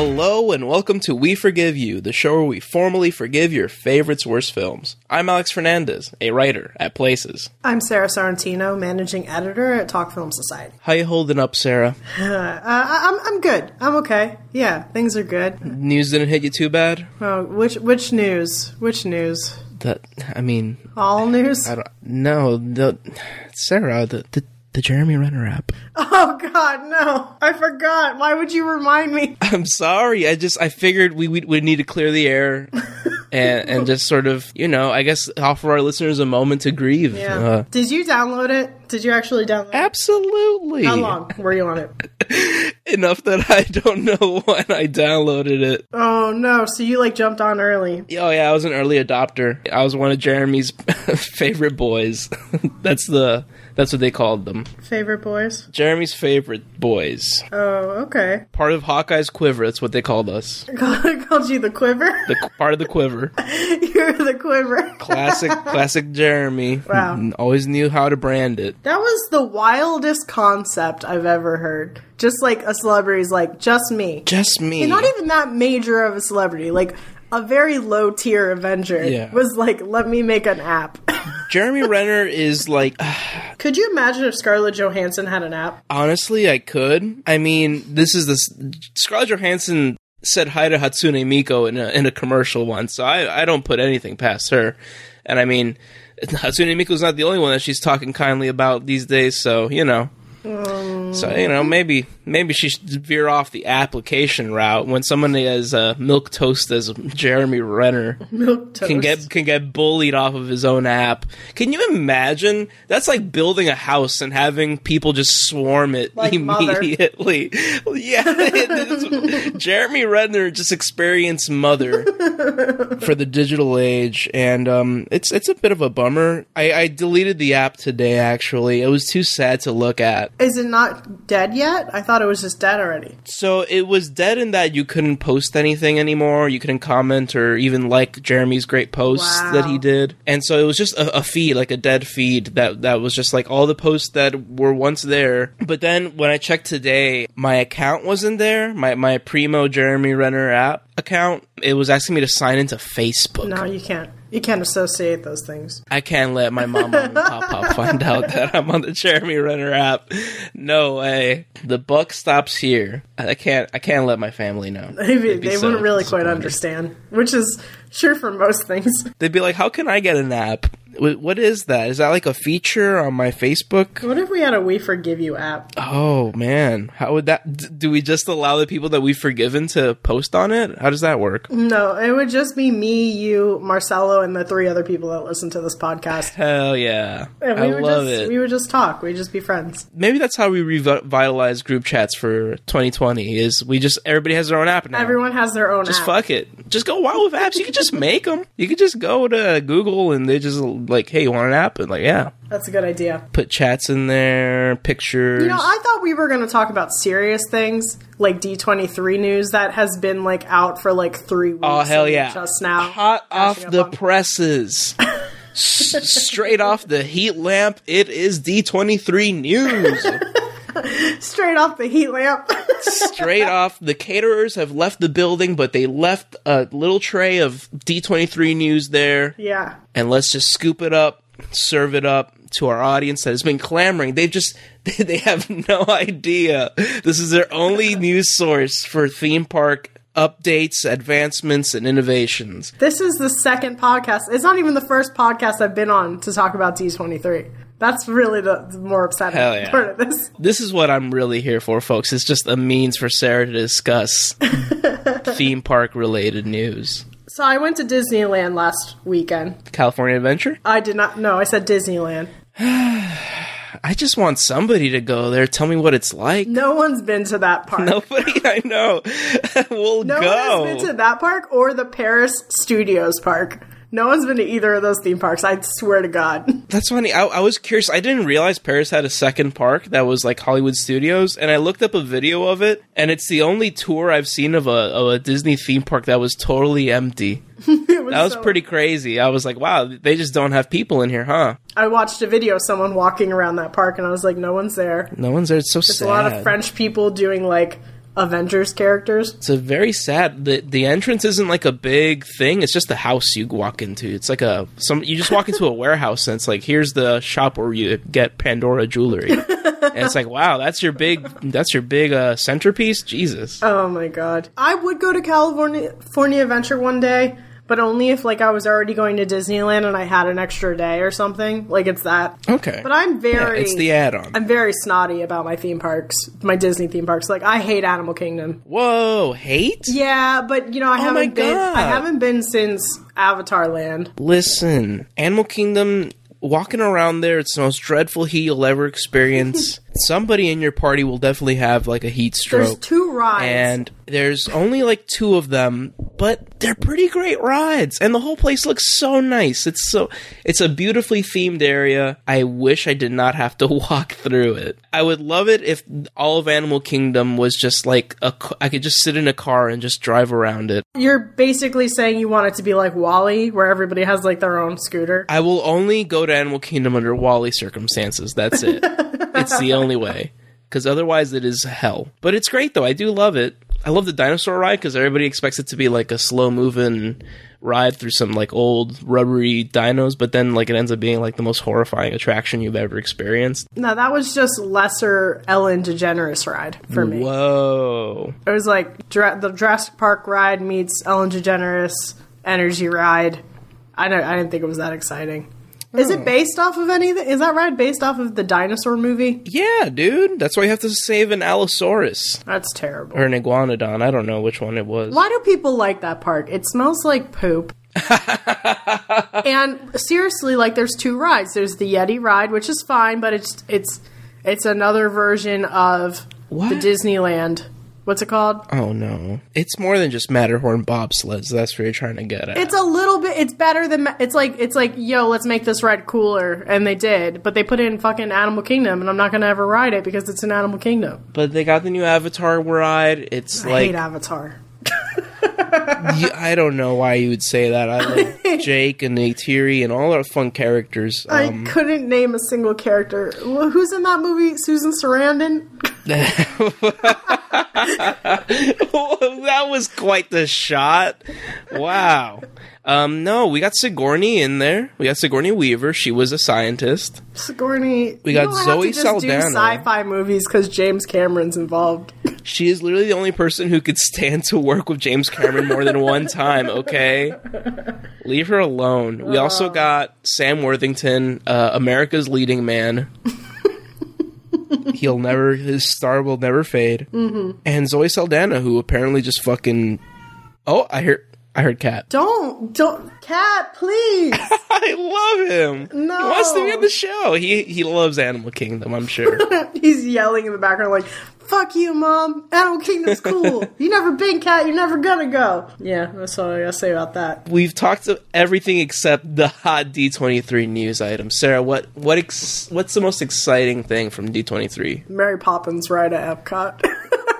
Hello and welcome to We Forgive You, the show where we formally forgive your favorites' worst films. I'm Alex Fernandez, a writer at Places. I'm Sarah Sorrentino, managing editor at Talk Film Society. How you holding up, Sarah? Uh, I, I'm I'm good. I'm okay. Yeah, things are good. News didn't hit you too bad? Oh, which which news? Which news? That I mean, All news? I don't no, the Sarah, the the, the Jeremy Renner app. Oh God, no! I forgot. Why would you remind me? I'm sorry. I just I figured we we would need to clear the air and and just sort of, you know, I guess offer our listeners a moment to grieve. Yeah. Uh, Did you download it? Did you actually download? it? absolutely. How long were you on it? Enough that I don't know when I downloaded it. Oh no! So you like jumped on early. Oh yeah, I was an early adopter. I was one of Jeremy's favorite boys. that's the that's what they called them. Favorite boys? Jeremy's favorite boys. Oh, okay. Part of Hawkeye's quiver. That's what they called us. Called you the quiver. The qu- part of the quiver. You're the quiver. Classic, classic Jeremy. Wow. Always knew how to brand it. That was the wildest concept I've ever heard. Just like a celebrity's like, just me. Just me. And not even that major of a celebrity. Like a very low tier Avenger Yeah. was like, let me make an app. Jeremy Renner is like Could you imagine if Scarlett Johansson had an app? Honestly, I could. I mean, this is this Scarlett Johansson said hi to Hatsune Miku in a in a commercial once, so I I don't put anything past her. And I mean, Hatsune Miku's not the only one that she's talking kindly about these days, so you know. So you know, maybe maybe she should veer off the application route when someone as uh, milk toast as Jeremy Renner Milk toast. can get can get bullied off of his own app. Can you imagine? That's like building a house and having people just swarm it Like immediately. yeah. Jeremy Renner just experienced Mother for the digital age, and um, it's it's a bit of a bummer. I, I deleted the app today. Actually, it was too sad to look at. Is it not dead yet? I thought it was just dead already. So it was dead in that you couldn't post anything anymore. You couldn't comment or even like Jeremy's great posts Wow. that he did. And so it was just a, a feed, like a dead feed that that was just like all the posts that were once there. But then when I checked today, my account wasn't there. My my primo Jeremy Renner app account. It was asking me to sign into Facebook. No, you can't. You can't associate those things. I can't let my mom and pop pop find out that I'm on the Jeremy Renner app. No way. The buck stops here. I can't. I can't let my family know. Maybe they so wouldn't really quite understand, which is true for most things. They'd be like, "How can I get an app? Wh- What is that? Is that like a feature on my Facebook?" What if we had a We Forgive You app? Oh man, how would that? Do we just allow the people that we've forgiven to post on it? How does that work? No, it would just be me, you, Marcelo, and the three other people that listen to this podcast. Hell yeah, And I we would love just it. we would just talk. We'd just be friends. Maybe that's how we revitalize group chats for 2020. Is we just everybody has their own app now. Everyone has their own Just app. fuck it. Just go wild with apps. You can just make them. You can just go to Google and they just like, hey, you want an app? And like, yeah, That's a good idea. put chats in there, pictures. You know, I thought we were going to talk about serious things like D23 news that has been like out for like three oh, weeks. Oh hell yeah! Just now, hot off the on- presses, S- straight off the heat lamp. It is D twenty three news. straight off the heat lamp. straight off, the caterers have left the building, but they left a little tray of D twenty three news there, yeah, and let's just scoop it up, serve it up to our audience that has been clamoring. They've just they, they have no idea. This is their only news source for theme park updates, advancements, and innovations. this is the second podcast. It's not even the first podcast I've been on to talk about D23. That's really the, the more upsetting yeah. part of this. This is what I'm really here for, folks. It's just a means for Sarah to discuss theme park related news. So I went to Disneyland last weekend. California Adventure? I did not. No, I said Disneyland. I just want somebody to go there. Tell me what it's like. No one's been to that park. Nobody I know will No go. one has been to that park or the Paris Studios park. No one's been to either of those theme parks. I swear to God. That's funny. I, I was curious. I didn't realize Paris had a second park that was like Hollywood Studios, and I looked up a video of it, and it's the only tour I've seen of a of a Disney theme park that was totally empty. It That was so- pretty crazy. I was like, wow, they just don't have people in here, huh? I watched a video of someone walking around that park, and I was like, no one's there. No one's there. It's so It's sad. a lot of French people doing like Avengers characters. It's a very sad. the The entrance isn't like a big thing. It's just the house you walk into. It's like a some. You just walk into a warehouse and it's like here's the shop where you get Pandora jewelry. and it's like wow, that's your big that's your big uh, centerpiece. Jesus. Oh my god. I would go to California California Adventure one day, but only if like I was already going to Disneyland and I had an extra day or something. Like it's that. Okay. But I'm Yeah, very it's the add-on. I'm very snotty about my theme parks, my Disney theme parks. Like I hate Animal Kingdom. Whoa, hate? Yeah, but you know I Oh haven't been God. I haven't been since Avatar Land. Listen, Animal Kingdom, walking around there, it's the most dreadful heat you'll ever experience. Somebody in your party will definitely have like a heat stroke. There's two rides. and there's only like two of them, but they're pretty great rides, and the whole place looks so nice. It's so it's a beautifully themed area. I wish I did not have to walk through it. I would love it if all of Animal Kingdom was just like a I could just sit in a car and just drive around it. You're basically saying you want it to be like WALL-E, where everybody has like their own scooter. I will only go to Animal Kingdom under WALL-E circumstances. That's it. it's the only way. Because otherwise, it is hell. But it's great, though. I do love it. I love the dinosaur ride because everybody expects it to be like a slow moving ride through some like old rubbery dinos, but then like it ends up being like the most horrifying attraction you've ever experienced. No, that was just lesser Ellen DeGeneres ride for me. Whoa. It was like Dra- the Jurassic Park ride meets Ellen DeGeneres Energy ride. I don't. I didn't think it was that exciting. Is it based off of anything? Is that ride based off of the dinosaur movie? Yeah, dude. That's why you have to save an Allosaurus That's terrible. or an iguanodon. I don't know which one it was. Why do people like that park? It smells like poop. and seriously, like there's two rides. There's the Yeti ride, which is fine, but it's it's it's another version of What? the Disneyland. What's it called? Oh no. It's more than just Matterhorn bobsleds. That's what you're trying to get at. It's a little bit. It's better than. It's like it's like yo, let's make this ride cooler, and they did. But they put in fucking Animal Kingdom, and I'm not gonna ever ride it because it's an Animal Kingdom. but they got the new Avatar ride. It's I like hate Avatar. I don't know why you would say that. I like Jake and Neytiri and all our fun characters. Um, I couldn't name a single character. Well, Who's in that movie? Susan Sarandon. that was quite the shot. Wow. Um, no, we got Sigourney in there. We got Sigourney Weaver. She was a scientist. Sigourney. We got Zoe just do Saldana. sci-fi movies because James Cameron's involved. She is literally the only person who could stand to work with James Cameron more than one time, okay? Leave her alone. We also got Sam Worthington, uh, America's leading man. He'll never, his star will never fade. Mm-hmm. And Zoe Saldana, who apparently just fucking. Oh, I heard, I heard Cat. don't don't cat please. I love him. No. He wants to be on the show. He he loves Animal Kingdom, I'm sure. He's yelling in the background like, "Fuck you, mom! Animal Kingdom's cool. you never been cat. You're never gonna go." Yeah, that's all I gotta say about that. We've talked of everything except the hot D23 news item. Sarah, what what ex- what's the most exciting thing from D23? Mary Poppins ride at Epcot.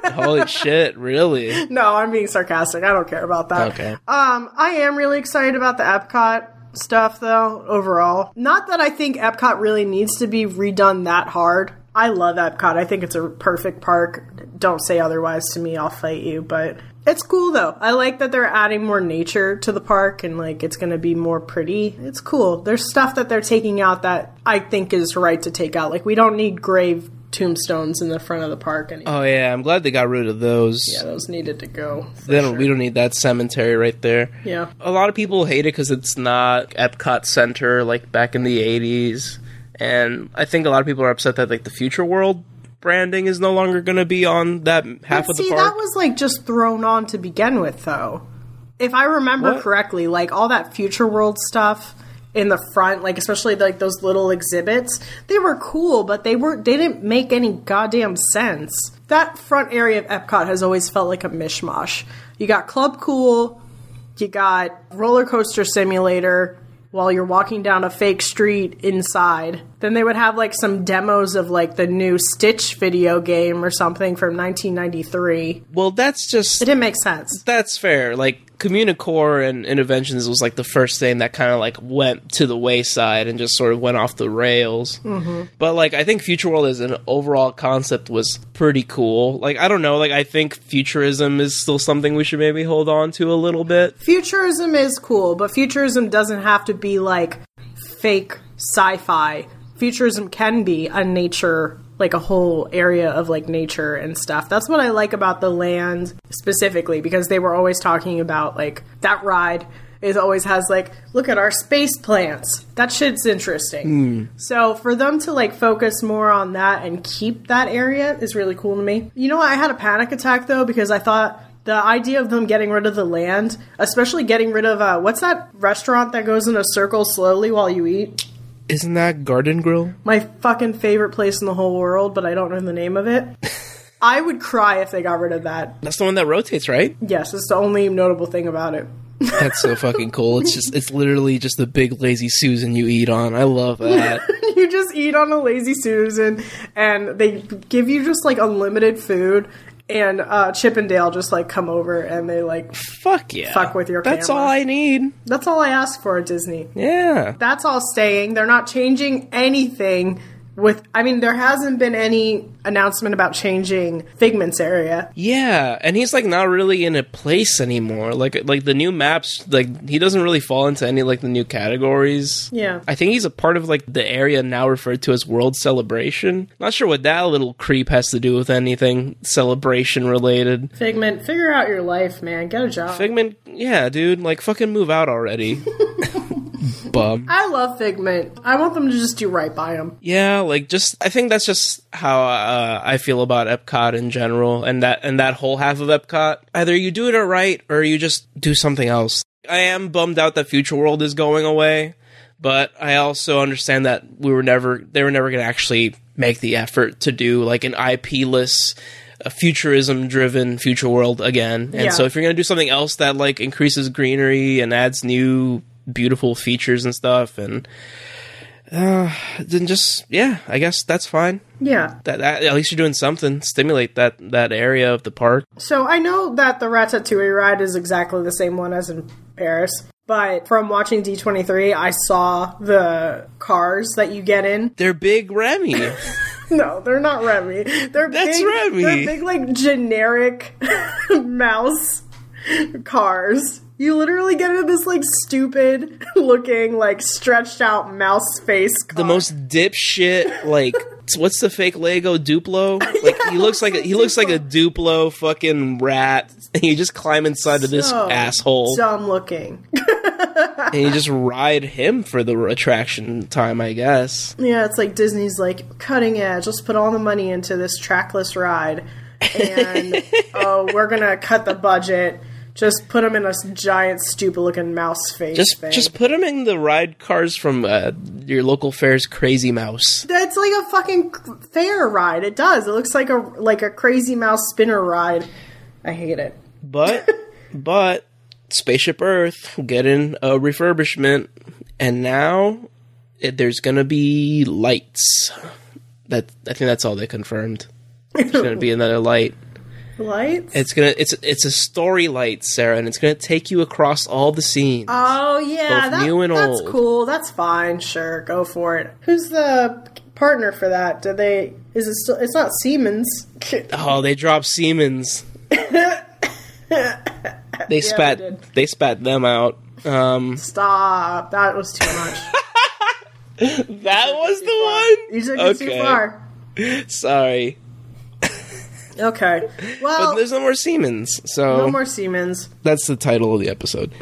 Holy shit, really? no, I'm being sarcastic. I don't care about that. Okay. Um, I am really excited about the Epcot stuff though, overall. Not that I think Epcot really needs to be redone that hard. I love Epcot. I think it's a perfect park. Don't say otherwise to me, I'll fight you, but it's cool though. I like that they're adding more nature to the park and like it's going to be more pretty. It's cool. There's stuff that they're taking out that I think is right to take out. Like we don't need grave tombstones in the front of the park anymore. Oh yeah, I'm glad they got rid of those. yeah, those needed to go. Then sure. We don't need that cemetery right there. Yeah. A lot of people hate it because it's not Epcot Center like back in the 80s. And I think a lot of people are upset that like the Future World branding is no longer going to be on that half But of the see, park. that was like just thrown on to begin with, though. If I remember What? correctly, like all that future world stuff in the front, like especially like those little exhibits, they were cool, but they weren't. They didn't make any goddamn sense. That front area of Epcot has always felt like a mishmash. You got Club Cool, you got roller coaster simulator while you're walking down a fake street inside. Then they would have like some demos of like the new Stitch video game or something from 1993. well, that's just It didn't make sense. that's fair. Like Communicore and Innoventions was like the first thing that kind of like went to the wayside and just sort of went off the rails. Mm-hmm. But like, I think Future World as an overall concept was pretty cool. Like, I don't know, like I think futurism is still something we should maybe hold on to a little bit. Futurism is cool, but futurism doesn't have to be like fake sci-fi. Futurism can be a nature like a whole area of like nature and stuff. That's what I like about the land specifically because they were always talking about like that ride is always has like look at our space plants. That shit's interesting. So for them to like focus more on that and keep that area is really cool to me. You know what? I had a panic attack though because I thought the idea of them getting rid of the land, especially getting rid of uh, what's that restaurant that goes in a circle slowly while you eat? Isn't that Garden Grill? my fucking favorite place in the whole world, but I don't know the name of it. I would cry if they got rid of that. That's the one that rotates, right? Yes, it's the only notable thing about it. That's so fucking cool. It's just, it's literally just the big lazy Susan you eat on. I love that. you just eat on a lazy Susan, and they give you just like unlimited food. And uh, Chip and Dale just like come over and they like. Fuck yeah. Fuck with your That's camera. all I need. That's all I ask for at Disney. Yeah. That's all staying. They're not changing anything. With, I mean, there hasn't been any announcement about changing Figment's area. Yeah, and he's like not really in a place anymore. Like like the new maps, like he doesn't really fall into any like the new categories. Yeah. I think he's a part of like the area now referred to as World Celebration. Not sure what that little creep has to do with anything celebration related. Figment, figure out your life, man. Get a job. Figment, yeah, dude, like fucking move out already. Bum. I love Figment. I want them to just do right by him. Yeah, like just I think that's just how uh, I feel about Epcot in general, and that and that whole half of Epcot. Either you do it right, or you just do something else. I am bummed out that Future World is going away, but I also understand that we were never they were never going to actually make the effort to do like an IP-less. A futurism-driven future world again, and Yeah. so if you're gonna do something else that like increases greenery and adds new beautiful features and stuff, and uh, then just yeah, I guess that's fine. Yeah. That, that at least you're doing something. Stimulate that that area of the park. So I know that the Ratatouille ride is exactly the same one as in Paris, but from watching D23, I saw the cars that you get in. They're big Remy. No, they're not Remy. They're That's big, Remy. They're big, like generic mouse cars. You literally get into this like stupid looking, like stretched out mouse face. Car. the most dipshit like what's the fake Lego Duplo? Like he looks like a, he looks like a Duplo fucking rat, and you just climb inside of this So asshole, dumb looking. and you just ride him for the attraction time, I guess. Yeah, it's like Disney's like cutting edge. Let's put all the money into this trackless ride, and oh, we're gonna cut the budget. Just put them in a giant, stupid-looking mouse face. Just thing. just put him in the ride cars from uh, your local fair's Crazy Mouse. That's like a fucking fair ride. It does. It looks like a like a crazy mouse spinner ride. I hate it. But but Spaceship Earth getting a refurbishment, and now it, there's gonna be lights. That I think that's all they confirmed. There's gonna be another light. Lights. It's gonna it's it's a story light, Sarah, and it's gonna take you across all the scenes. oh yeah, both that, new and that's old. cool. That's fine. Sure, go for it. Who's the partner for that? Do they? Is it still? It's not Siemens. oh, they dropped Siemens. They spat did. they spat them out. Um, Stop. That was too much. that was the one You took one. it too far. Sorry, Okay. Well, but there's no more Siemens, so no more Siemens. that's the title of the episode.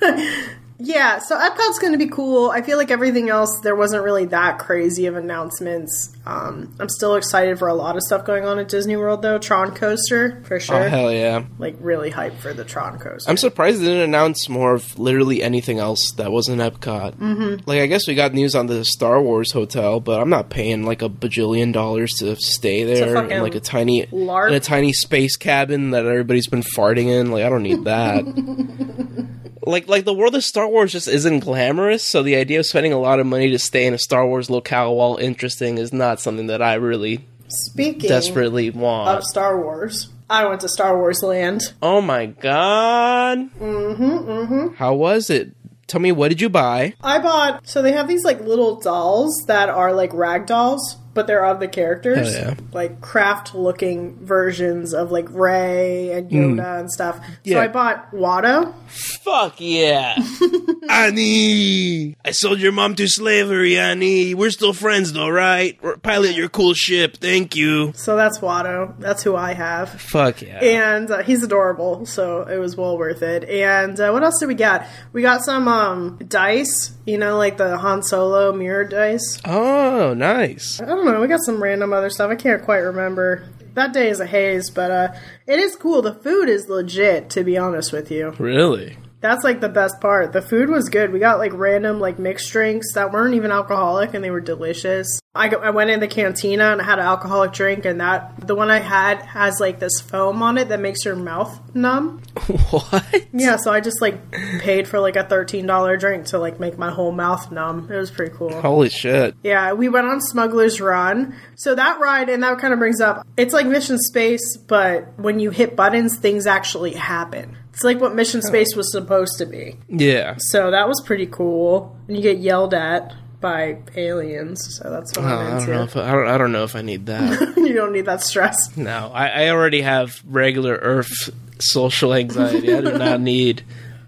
Yeah, so Epcot's going to be cool. I feel like everything else, there wasn't really that crazy of announcements. Um, I'm still excited for a lot of stuff going on at Disney World, though. Tron Coaster, for sure. Oh hell yeah! like, really hyped for the Tron Coaster. I'm surprised they didn't announce more of literally anything else that wasn't Epcot. Mm-hmm. Like, I guess we got news on the Star Wars hotel, but I'm not paying like a bajillion dollars to stay there in like a tiny in a tiny space cabin that everybody's been farting in. Like, I don't need that. like, like the world of Star Wars just isn't glamorous. So the idea of spending a lot of money to stay in a Star Wars locale while interesting is not something that I really Speaking desperately want. of Star Wars, I went to Star Wars Land. Oh my god. Mm-hmm, mm-hmm. How was it? Tell me, what did you buy? I bought so they have these like little dolls that are like rag dolls, but they're of the characters. Hell yeah. Like craft looking versions of like Rey and Yoda and stuff. So I bought Watto. Fuck yeah. Annie! I sold your mom to slavery, Annie. We're still friends though, right? Pilot your cool ship, thank you. So that's Watto. That's who I have. Fuck yeah. and uh, he's adorable, so it was well worth it. And uh, what else did we get? We got some um, dice, you know, like the Han Solo mirror dice. oh, nice. I don't know. We got some random other stuff. I can't quite remember. That day is a haze, but uh, it is cool. The food is legit, to be honest with you. Really? That's like the best part. The food was good. We got like random like mixed drinks that weren't even alcoholic and they were delicious. I, I went in the cantina and I had an alcoholic drink and that the one I had has like this foam on it that makes your mouth numb. What? Yeah, so I just like paid for like a thirteen dollar drink to like make my whole mouth numb. It was pretty cool. Holy shit. Yeah, we went on Smuggler's Run. So that ride, and that kind of brings up, it's like Mission Space, but when you hit buttons, things actually happen. It's like what Mission Space was supposed to be. Yeah. So that was pretty cool. And you get yelled at by aliens, so that's what Oh, I'm I don't know into. if I don't, I don't know if I need that. you don't need that stress. no, I, I already have regular Earth social anxiety. I do not need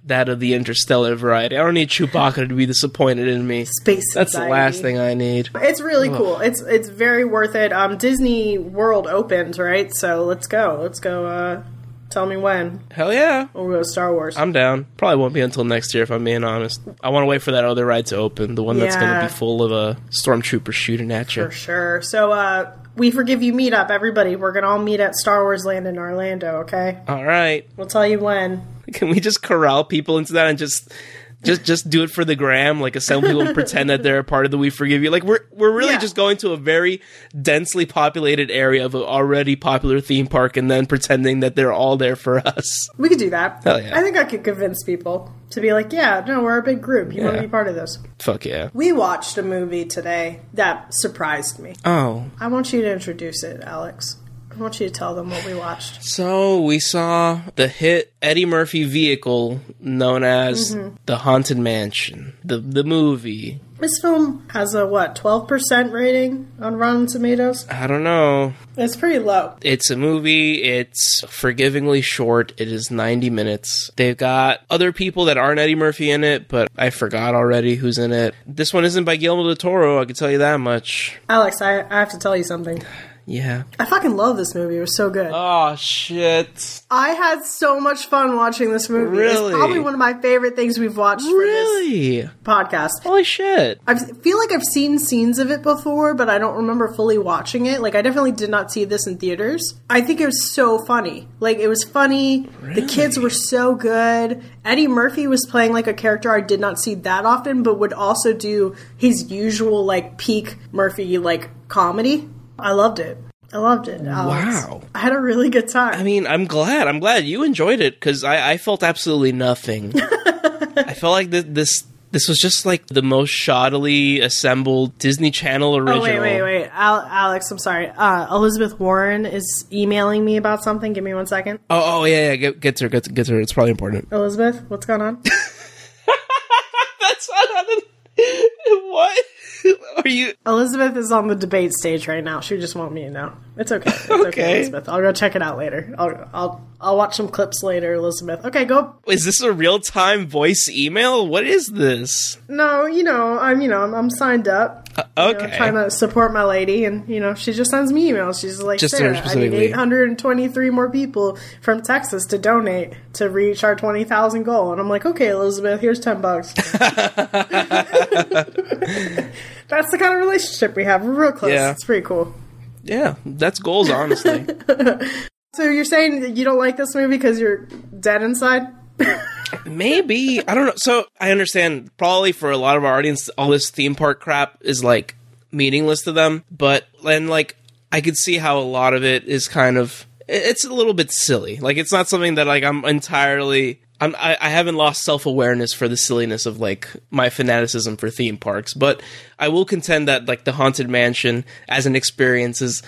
that of the interstellar variety. I don't need Chewbacca to be disappointed in me. Space. That's the last thing I need. It's really cool. It's it's very worth it. Um, Disney World opened, right? So let's go. Let's go. Uh, tell me when. Hell yeah. We'll go to Star Wars. I'm down. Probably won't be until next year if I'm being honest. I want to wait for that other ride to open, the one that's going to be full of a stormtrooper shooting at you. For sure. So, uh, we forgive you meetup, everybody. We're gonna all meet at Star Wars Land in Orlando, okay? All right. We'll tell you when. Can we just corral people into that and just just just do it for the gram, like assemble people and pretend that they're a part of the We Forgive You? Like we're we're really Yeah. just going to a very densely populated area of an already popular theme park and then pretending that they're all there for us. We could do that. Hell yeah. I think I could convince people to be like, yeah, no, we're a big group. You want to be part of this. Fuck yeah. We watched a movie today that surprised me. Oh. I want you to introduce it, Alex. I want you to tell them what we watched. So we saw the hit Eddie Murphy vehicle known as Mm-hmm. The Haunted Mansion. The the movie. This film has a what, 12% rating on Rotten Tomatoes? I don't know. It's pretty low. It's a movie. It's forgivingly short. It is 90 minutes. They've got other people that aren't Eddie Murphy in it, but I forgot already who's in it. This one isn't by Guillermo del Toro, I can tell you that much. Alex, I, I have to tell you something. Yeah. I fucking love this movie. It was so good. Oh, shit. I had so much fun watching this movie. Really? It's probably one of my favorite things we've watched for Really? this podcast. Holy shit. I feel like I've seen scenes of it before, but I don't remember fully watching it. Like, I definitely did not see this in theaters. I think it was so funny. Like, it was funny. The kids were so good. Eddie Murphy was playing like a character I did not see that often, but would also do his usual, like, peak Murphy, like, comedy. I loved it. I loved it. Alex. Wow. I had a really good time. I mean, I'm glad. I'm glad you enjoyed it because I, I felt absolutely nothing. I felt like th- this this was just like the most shoddily assembled Disney Channel original. Oh wait, wait, wait, Al- Alex. I'm sorry. Uh, Elizabeth Warren is emailing me about something. Give me one second. Oh, oh yeah, yeah. Get, get to her. Get to, get to her. It's probably important. Elizabeth, what's going on? That's not what are you? Elizabeth is on the debate stage right now. She just want me to know. It's okay. It's okay, Okay. Elizabeth. I'll go check it out later. I'll I'll I'll watch some clips later, Elizabeth. Okay, go. Is this a real time voice email? What is this? No, you know, I'm you know I'm, I'm signed up. Uh, You know, okay. trying to support my lady, and you know she just sends me emails. She's like, Just Sarah, I need specifically. 823 more people from Texas to donate to reach our 20,000 goal. And I'm like, okay, Elizabeth, here's 10 bucks. That's the kind of relationship we have. We're real close. Yeah. It's pretty cool. yeah, that's goals, honestly. So you're saying that you don't like this movie because you're dead inside? Maybe I don't know. So I understand probably for a lot of our audience, all this theme park crap is like meaningless to them. But then, like, I could see how a lot of it is kind of it's a little bit silly. Like, it's not something that like I'm entirely. I'm, I, I haven't lost self awareness for the silliness of like my fanaticism for theme parks, but I will contend that like the haunted mansion as an experience is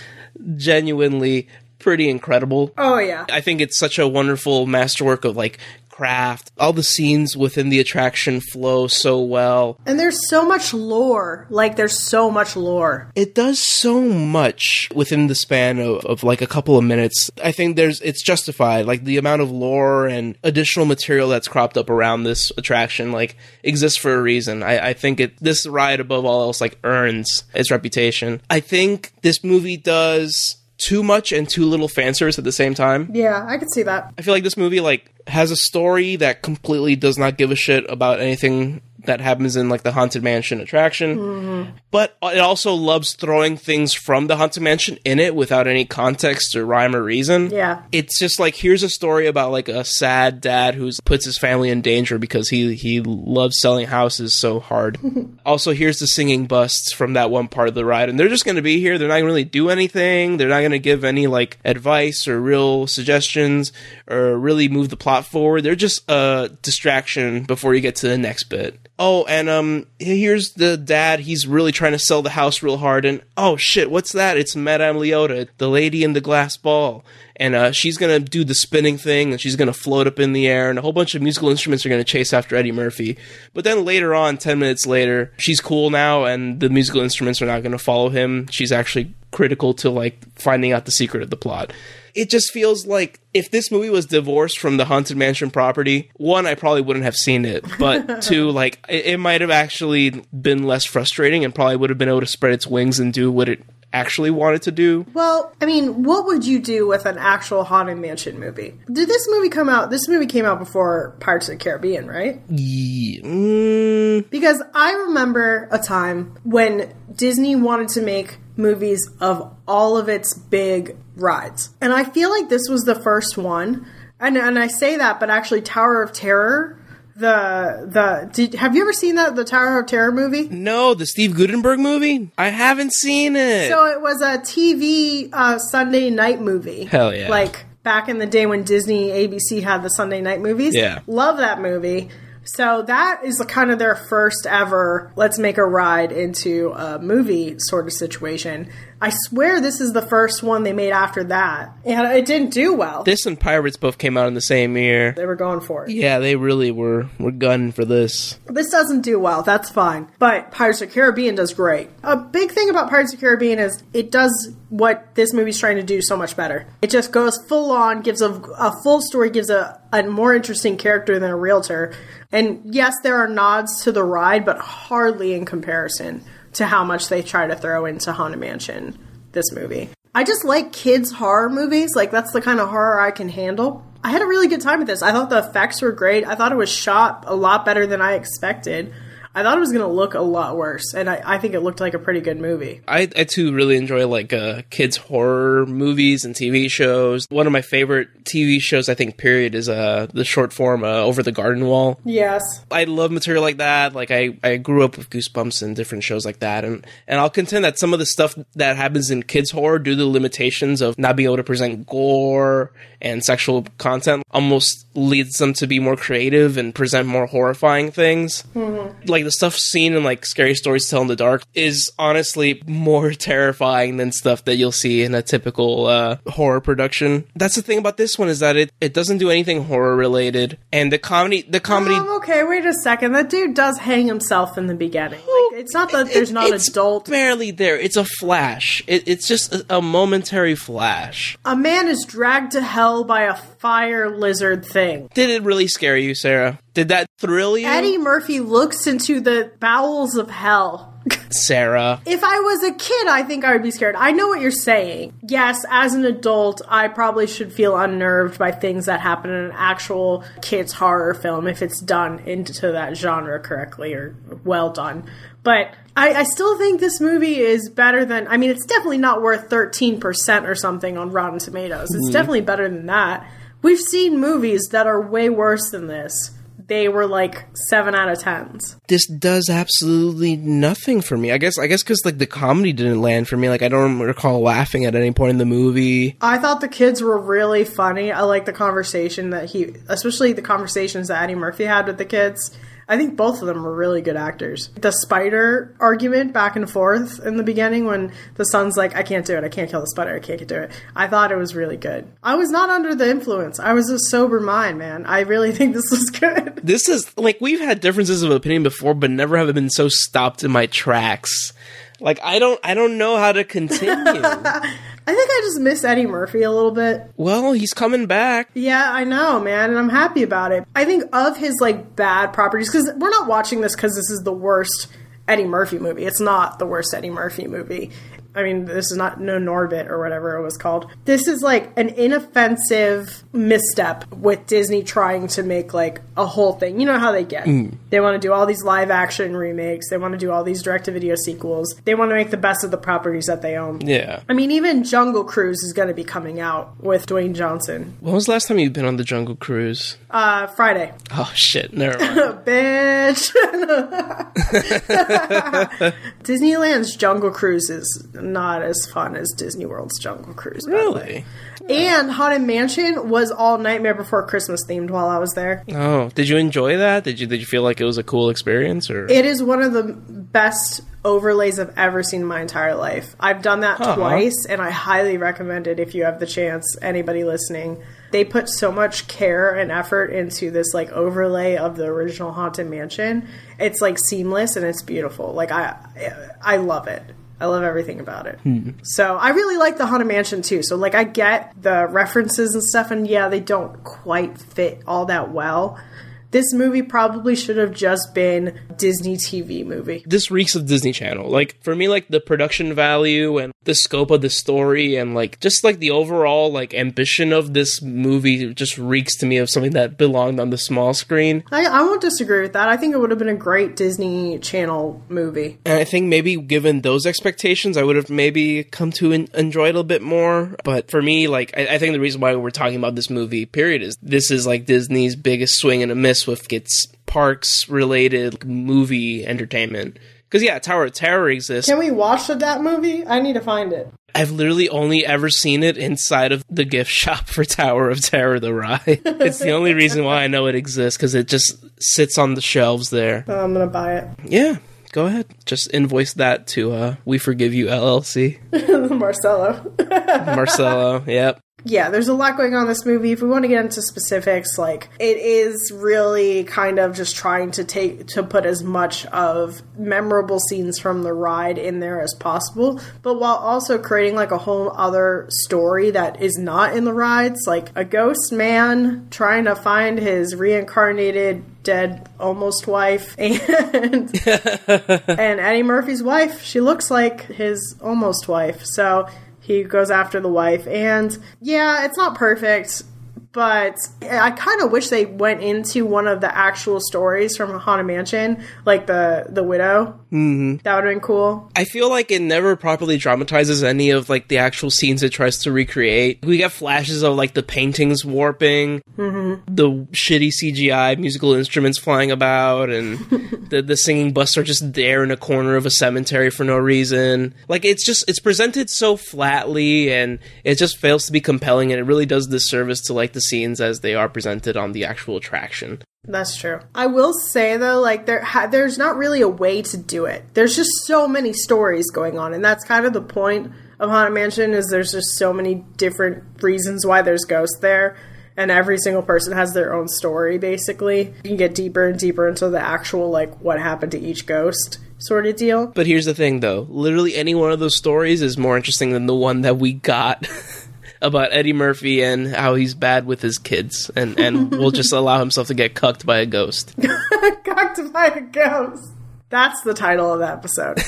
genuinely pretty incredible. Oh yeah. I think it's such a wonderful masterwork of like craft. All the scenes within the attraction flow so well. And there's so much lore. Like there's so much lore. It does so much within the span of, of like a couple of minutes. I think there's it's justified. Like the amount of lore and additional material that's cropped up around this attraction like exists for a reason. I, I think it this ride above all else like earns its reputation. I think this movie does too much and too little fan service at the same time. Yeah, I could see that. I feel like this movie like has a story that completely does not give a shit about anything that happens in like the haunted mansion attraction. Mm-hmm. But it also loves throwing things from the haunted mansion in it without any context or rhyme or reason. Yeah. it's just like here's a story about like a sad dad who puts his family in danger because he he loves selling houses so hard. Also here's the singing busts from that one part of the ride and they're just going to be here. They're not going to really do anything. They're not going to give any like advice or real suggestions or really move the plot forward. They're just a distraction before you get to the next bit oh and um here's the dad. He's really trying to sell the house real hard. And oh shit what's that? It's madame leota the lady in the glass ball. And uh, she's gonna do the spinning thing and she's gonna float up in the air and a whole bunch of musical instruments are gonna chase after eddie murphy. But then later on 10 minutes later she's cool now and the musical instruments are not gonna follow him. She's actually critical to like finding out the secret of the plot it just feels like if this movie was divorced from the haunted mansion property one i probably wouldn't have seen it but two like it, it might have actually been less frustrating and probably would have been able to spread its wings and do what it actually wanted to do Well, I mean, what would you do with an actual Haunted Mansion movie? Did this movie come out? This movie came out before Pirates of the Caribbean, right? Ye- mm, Because I remember a time when Disney wanted to make movies of all of its big rides. And I feel like this was the first one. And, and I say that, but actually, Tower of Terror. The the did, have you ever seen that the Tower of Terror movie? no the steve Guttenberg movie i haven't seen it So it was a TV uh, Sunday night movie. Hell yeah. Like back in the day when Disney ABC had the Sunday night movies. Yeah. Love that movie. So that is kind of their first ever let's make a ride into a movie sort of situation. I swear this is the first one they made after that. And it didn't do well. this and pirates both came out in the same year they were going for it. yeah they really were were gunning for this This doesn't do well. That's fine. But Pirates of the Caribbean does great. A big thing about Pirates of the Caribbean is it does what this movie's trying to do so much better. It just goes full on, gives a, a full story, gives a, a more interesting character than a realtor. And yes, there are nods to the ride, but hardly in comparison to how much they try to throw into Haunted Mansion, this movie. I just like kids' horror movies. Like, that's the kind of horror I can handle. I had a really good time with this. I thought the effects were great. I thought it was shot a lot better than I expected. I thought it was going to look a lot worse, and I, I think it looked like a pretty good movie. I, I too really enjoy like uh, kids horror movies and TV shows. One of my favorite TV shows, I think, period, is uh the short form uh, Over the Garden Wall. Yes. I love material like that. Like I, I grew up with Goosebumps and different shows like that, and and I'll contend that some of the stuff that happens in kids horror due to the limitations of not being able to present gore and sexual content almost leads them to be more creative and present more horrifying things. Like the stuff seen in like Scary Stories Tell in the Dark is honestly more terrifying than stuff that you'll see in a typical uh, horror production. That's the thing about this one is that it, it doesn't do anything horror related, and the comedy the comedy Um, okay, wait a second. That dude does hang himself in the beginning. Like, it's not that there's not it's adult. barely there. It's a flash. It, it's just a, a momentary flash. A man is dragged to hell by a fire lizard thing. Did it really scare you, Sarah? Did that thrill you, Eddie Murphy looks into the bowels of hell. Sarah? If I was a kid, I think I would be scared. I know what you're saying. Yes, as an adult, I probably should feel unnerved by things that happen in an actual kids' horror film if it's done into that genre correctly or well done. But I, I still think this movie is better than. I mean, it's definitely not worth 13% or something on Rotten Tomatoes. It's mm-hmm. definitely better than that. We've seen movies that are way worse than this. They were like 7 out of 10s. This does absolutely nothing for me. I guess. I guess because like the comedy didn't land for me. Like I don't recall laughing at any point in the movie. I thought the kids were really funny. I like the conversation that he, especially the conversations that Eddie Murphy had with the kids. I think both of them were really good actors. The spider argument back and forth in the beginning when the son's like, I can't do it, I can't kill the spider, I can't do it. I thought it was really good. I was not under the influence. I was a sober mind, man. I really think this was good. This is like we've had differences of opinion before, but never have I been so stopped in my tracks. Like I don't I don't know how to continue. I think I just miss Eddie Murphy a little bit. well, he's coming back. Yeah, I know, man, and I'm happy about it. I think of his like bad properties because we're not watching this because this is the worst Eddie Murphy movie. It's not the worst Eddie Murphy movie. I mean, this is not no Norbit or whatever it was called. This is like an inoffensive misstep with Disney trying to make like a whole thing. You know how they get. They want to do all these live action remakes. They want to do all these direct to video sequels. They want to make the best of the properties that they own. Yeah. I mean, even Jungle Cruise is going to be coming out with Dwayne Johnson. When was the last time you've been on the Jungle Cruise? Uh, Friday. Oh shit, never mind. Bitch. Disneyland's Jungle Cruise is not as fun as Disney World's Jungle Cruise. by the way. really? And Haunted Mansion was all Nightmare Before Christmas themed while I was there. Oh, did you enjoy that? Did you did you feel like it was a cool experience or It is one of the best overlays I've ever seen in my entire life. I've done that Uh-huh. twice, and I highly recommend it if you have the chance. Anybody listening, they put so much care and effort into this like overlay of the original Haunted Mansion. It's like seamless and it's beautiful. Like I, I love it. I love everything about it. Hmm. So I really like the Haunted Mansion too. So like I get the references and stuff, and yeah, they don't quite fit all that well. This movie probably should have just been Disney TV movie. this reeks of Disney Channel. Like for me, like the production value and the scope of the story and like just like the overall like ambition of this movie just reeks to me of something that belonged on the small screen. I, I won't disagree with that. I think it would have been a great Disney Channel movie. And I think maybe given those expectations, I would have maybe come to en- enjoy it a bit more. But for me, like I, I think the reason why we're talking about this movie, period, is this is like Disney's biggest swing and a miss with its parks related movie entertainment. Because yeah, Tower of Terror exists. Can we watch that movie? I need to find it. I've literally only ever seen it inside of the gift shop for Tower of Terror, the ride. it's the only reason why I know it exists because it just sits on the shelves there. Oh, I'm gonna buy it. Yeah, go ahead. Just invoice that to uh, We Forgive You LLC. Marcelo. Marcelo, yep. Yeah, there's a lot going on in this movie. If we want to get into specifics, like it is really kind of just trying to take to put as much of memorable scenes from the ride in there as possible, but while also creating like a whole other story that is not in the rides, like a ghost man trying to find his reincarnated dead almost wife and and Eddie Murphy's wife. She looks like his almost wife. So he goes after the wife. And yeah, it's not perfect, but I kind of wish they went into one of the actual stories from Haunted Mansion, like the the widow. Mm-hmm. That would have been cool. I feel like it never properly dramatizes any of like the actual scenes it tries to recreate. We get flashes of like the paintings warping, the shitty CGI musical instruments flying about, and the the singing busts are just there in a corner of a cemetery for no reason. Like it's just it's presented so flatly, and it just fails to be compelling, and it really does disservice to like the scenes as they are presented on the actual attraction. That's true. I will say though, like there, ha- there's not really a way to do it. There's just so many stories going on, and that's kind of the point of Haunted Mansion. Is there's just so many different reasons why there's ghosts there, and every single person has their own story. Basically, you can get deeper and deeper into the actual like what happened to each ghost sort of deal. But here's the thing, though. Literally, any one of those stories is more interesting than the one that we got about Eddie Murphy and how he's bad with his kids, and and will just allow himself to get cucked by a ghost. Cocked by a ghost. That's the title of the episode.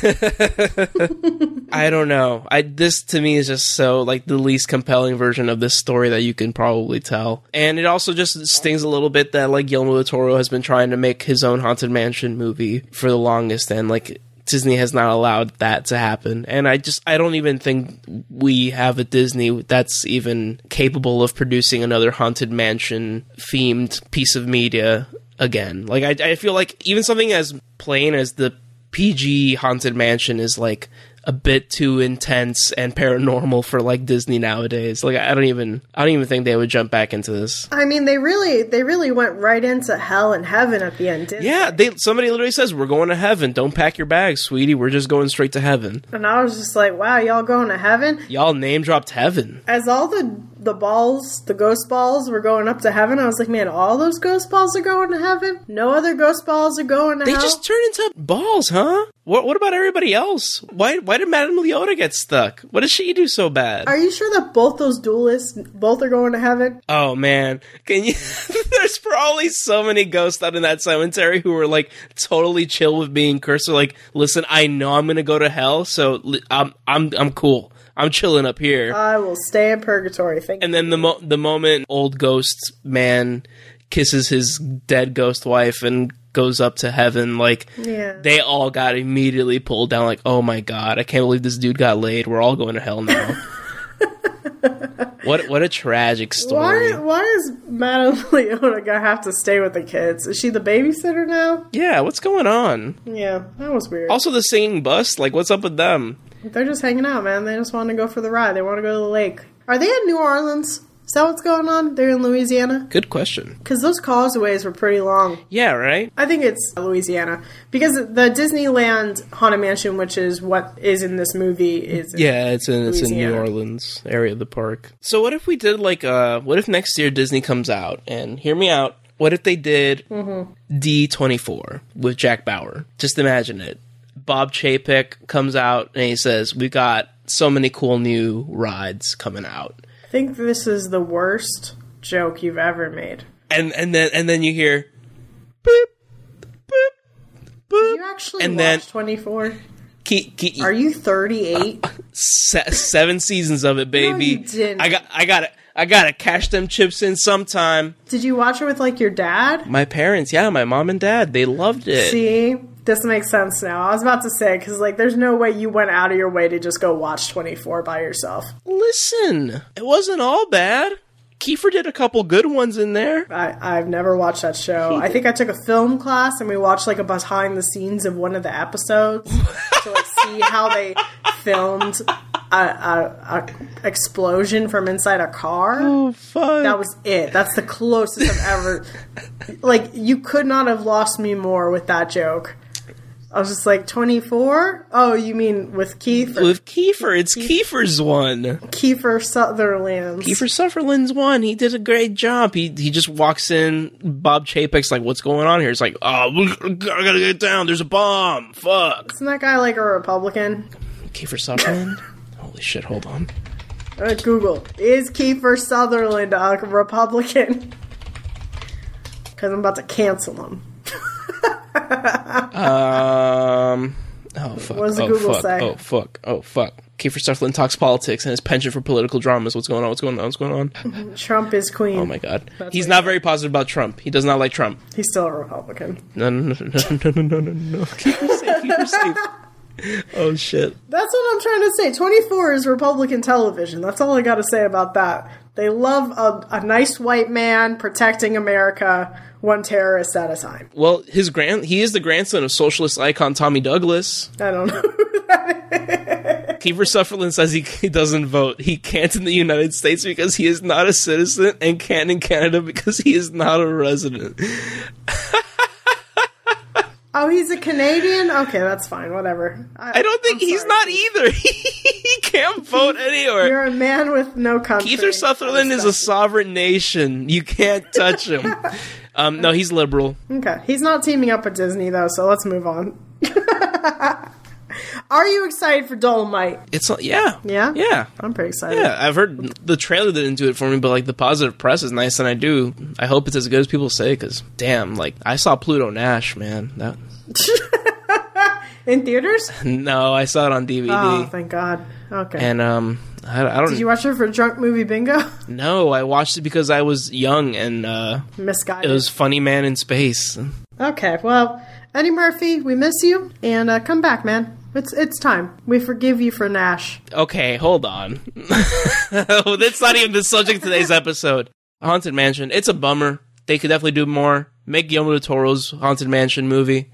I don't know. I this to me is just so like the least compelling version of this story that you can probably tell, and it also just stings a little bit that like Guillermo del Toro has been trying to make his own haunted mansion movie for the longest, and like. Disney has not allowed that to happen. And I just, I don't even think we have a Disney that's even capable of producing another Haunted Mansion themed piece of media again. Like, I, I feel like even something as plain as the PG Haunted Mansion is like a bit too intense and paranormal for like Disney nowadays. Like I don't even I don't even think they would jump back into this. I mean, they really they really went right into hell and heaven at the end. Didn't Yeah, they somebody literally says we're going to heaven. Don't pack your bags, sweetie. We're just going straight to heaven. And I was just like, wow, y'all going to heaven? Y'all name dropped heaven. As all the the balls, the ghost balls, were going up to heaven, I was like, man, all those ghost balls are going to heaven. No other ghost balls are going to They hell. just turn into balls, huh? What what about everybody else? Why why did Madame Leota get stuck? What did she do so bad? Are you sure that both those duelists both are going to heaven? Oh man, can you? There's probably so many ghosts out in that cemetery who were like totally chill with being cursed. They're like, listen, I know I'm gonna go to hell, so I'm I'm I'm cool. I'm chilling up here. I will stay in purgatory. Thank and then the mo- the moment old ghost man kisses his dead ghost wife and goes up to heaven, like Yeah. they all got immediately pulled down. Like, oh my god, I can't believe this dude got laid. We're all going to hell now. what what a tragic story. Why why is Madame Leota gonna have to stay with the kids? Is she the babysitter now? Yeah, what's going on? Yeah, that was weird. Also, the singing bus, like, what's up with them? They're just hanging out, man. They just want to go for the ride. They want to go to the lake. Are they in New Orleans? Is that what's going on? They're in Louisiana? Good question. Because those causeways were pretty long. Yeah, right? I think it's Louisiana. Because the Disneyland Haunted Mansion, which is what is in this movie, is. in- Yeah, it's in it's in New Orleans area of the park. So what if we did like uh what if next year Disney comes out and hear me out, what if they did D24 with Jack Bauer? Just imagine it. Bob Chapek comes out and he says, "We got so many cool new rides coming out." I think this is the worst joke you've ever made. And and then and then you hear boop boop boop You actually And watched then- 24? Ke- ke- Are you 38? Uh, se- seven seasons of it, baby. you didn't. I got, I got to I gotta cash them chips in sometime. Did you watch it with like your dad? My parents, yeah, my mom and dad, they loved it. See, this makes sense now. I was about to say because like, there's no way you went out of your way to just go watch 24 by yourself. Listen, it wasn't all bad. Kiefer did a couple good ones in there. I, I've never watched that show. I think I took a film class and we watched like a behind the scenes of one of the episodes to like see how they filmed a, a, a explosion from inside a car. Oh, fuck. That was it. That's the closest I've ever. Like you could not have lost me more with that joke. I was just like twenty four. Oh, you mean with Keith? With Kiefer, it's Kiefer's one. Kiefer Sutherland? Kiefer Sutherland's one. He did a great job. He he just walks in. Bob Chapek's like, "What's going on here?" It's like, "Oh, I gotta get down. There's a bomb. Fuck." Isn't that guy like a Republican? Kiefer Sutherland. Holy shit! Hold on. Uh, Google is Kiefer Sutherland a Republican? Because I'm about to cancel him um. Oh fuck! What does oh, Google fuck. say? Oh fuck! Oh fuck! Kiefer Sutherland talks politics and his penchant for political dramas. What's going on? What's going on? What's going on? Trump is queen. Oh my god. That's He's not very positive about Trump. He does not like Trump. He's still a Republican. No, no, no, no, no, no, no. Kiefer safe. Kiefer safe. Oh shit. That's what I'm trying to say. 24 is Republican television. That's all I got to say about that. They love a, a nice white man protecting America, one terrorist at a time. Well, his grand he is the grandson of socialist icon Tommy Douglas. I don't know. Kiefer Sutherland says he, he doesn't vote. He can't in the United States because he is not a citizen and can't in Canada because he is not a resident. oh, he's a Canadian? Okay, that's fine. Whatever. I don't think I'm he's sorry. not either. he can't vote anywhere. You're a man with no country. Kiefer Sutherland is a sovereign nation. You can't touch him. um, no, he's liberal. Okay. He's not teaming up with Disney, though, so let's move on. Are you excited for Dolomite? It's yeah, Yeah? yeah, I'm pretty excited. yeah. I've heard the trailer didn't do it for me, but like the positive press is nice, and I do. I hope it's as good as people say. Because damn, like I saw Pluto Nash, man. That In theaters? no, I saw it on DVD, Oh, thank God. Okay. and um, I, I don't Did you watch it for Drunk Movie Bingo? No, I watched it because I was young and uh, Misguided. it was Funny Man in Space. Okay, well, Eddie Murphy, we miss you, and uh, come back, man. It's it's time. We forgive you for Nash. Okay, hold on. That's not even the subject of today's episode. Haunted Mansion. It's a bummer. They could definitely do more. Make Guillermo del Toro's Haunted Mansion movie.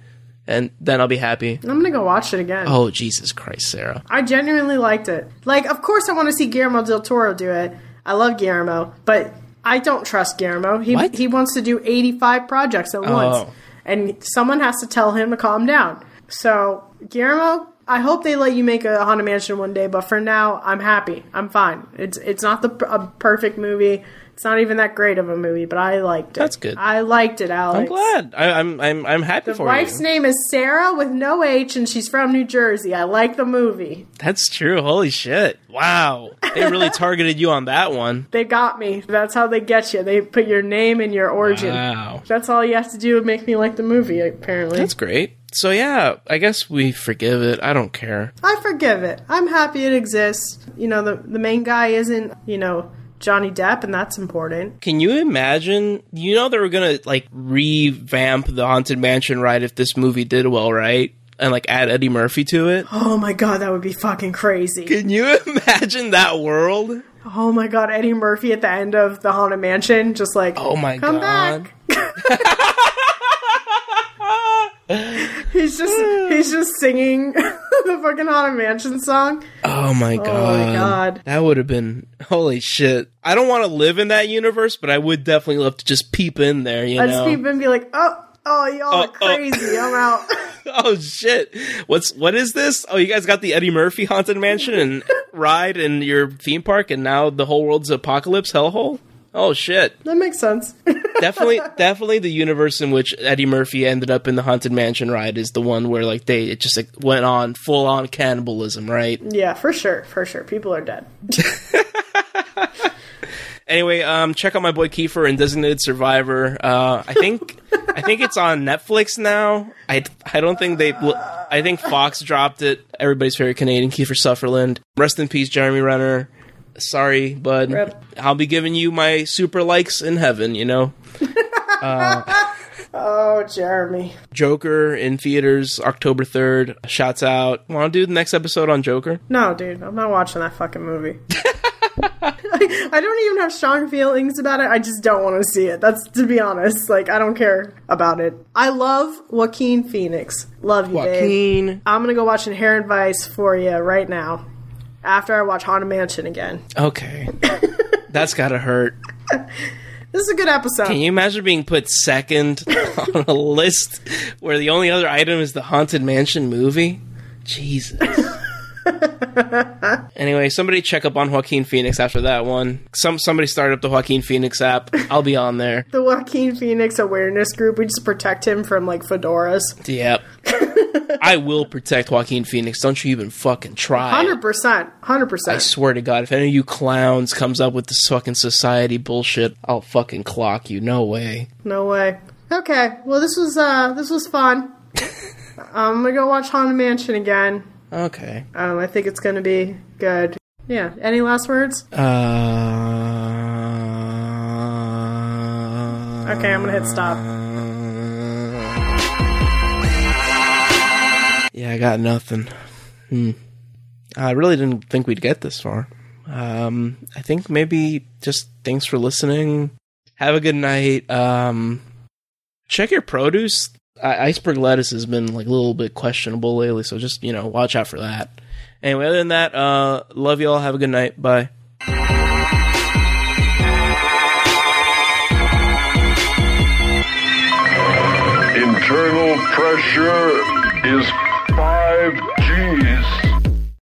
and then I'll be happy. I'm gonna go watch it again. Oh Jesus Christ, Sarah! I genuinely liked it. Like, of course, I want to see Guillermo del Toro do it. I love Guillermo, but I don't trust Guillermo. He What? he wants to do 85 projects at once, Oh. and someone has to tell him to calm down. So, Guillermo, I hope they let you make a Haunted Mansion one day. But for now, I'm happy. I'm fine. It's it's not the a perfect movie. It's not even that great of a movie, but I liked it. That's good. I liked it, Alex. I'm glad. I, I'm I'm I'm happy The for wife's you. Wife's name is Sarah with no H, and she's from New Jersey. I like the movie. That's true. Holy shit! Wow, they really targeted you on that one. They got me. That's how they get you. They put your name and your origin. Wow, That's all you have to do to make me like the movie, apparently. that's great. So yeah, I guess we forgive it. I don't care. I forgive it. I'm happy it exists. You know, the, the main guy isn't, you know, Johnny Depp, and that's important. Can you imagine? You know they were gonna like revamp the Haunted Mansion ride if this movie did well, right? And like add Eddie Murphy to it. Oh my god, that would be fucking crazy. Can you imagine that world? Oh my god, Eddie Murphy at the end of the Haunted Mansion, just like, Oh my come god! back. he's just he's just singing the fucking Haunted Mansion song. Oh my god! Oh my God. That would have been holy shit. I don't want to live in that universe, but I would definitely love to just peep in there. You I know? just keep and be like, oh, oh, y'all Oh, are oh. crazy. I'm out. oh shit! What's what is this? Oh, you guys got the Eddie Murphy haunted mansion and ride in your theme park, and now the whole world's apocalypse hellhole. Oh shit! that makes sense. Definitely, definitely the universe in which Eddie Murphy ended up in the haunted mansion ride is the one where like they it just like, went on full on cannibalism, right? yeah, for sure, for sure. People are dead. Anyway, um, check out my boy Kiefer and Designated Survivor. Uh, I think I think it's on Netflix now. I I don't think they. I think Fox dropped it. Everybody's favorite Canadian Kiefer Sutherland. Rest in peace, Jeremy Renner. Sorry, bud. Rip. I'll be giving you my super likes in heaven. You know, uh, Oh, Jeremy. Joker in theaters October third. Shouts out. Want to do the next episode on Joker? No, dude, I'm not watching that fucking movie. I, I don't even have strong feelings about it. I just don't want to see it. That's to be honest. Like, I don't care about it. I love Joaquin Phoenix. Love you, babe. I'm gonna go watch Inherent Vice for you right now. After I watch Haunted Mansion again. Okay, that's gotta hurt. This is a good episode. Can you imagine being put second on a list where the only other item is the Haunted Mansion movie? Jesus. anyway, somebody check up on Joaquin Phoenix after that one. Some somebody started up the Joaquin Phoenix app. I'll be on there. the Joaquin Phoenix awareness group. We just protect him from like fedoras. Yep. I will protect Joaquin Phoenix. Don't you even fucking try. Hundred percent. hundred percent. I swear to God, if any of you clowns comes up with this fucking society bullshit, I'll fucking clock you. No way. No way. Okay. Well, this was uh this was fun. I'm gonna go watch Haunted Mansion again. Okay. Um, I think it's gonna be good. Yeah. Any last words? Uh. Okay, I'm gonna hit stop. Yeah, I got nothing. Hmm. I really didn't think we'd get this far. Um, I think maybe just thanks for listening. Have a good night. Um, check your produce. I- iceberg lettuce has been like a little bit questionable lately, so just you know watch out for that. Anyway, other than that, uh, love y'all. Have a good night. Bye. Internal pressure is 5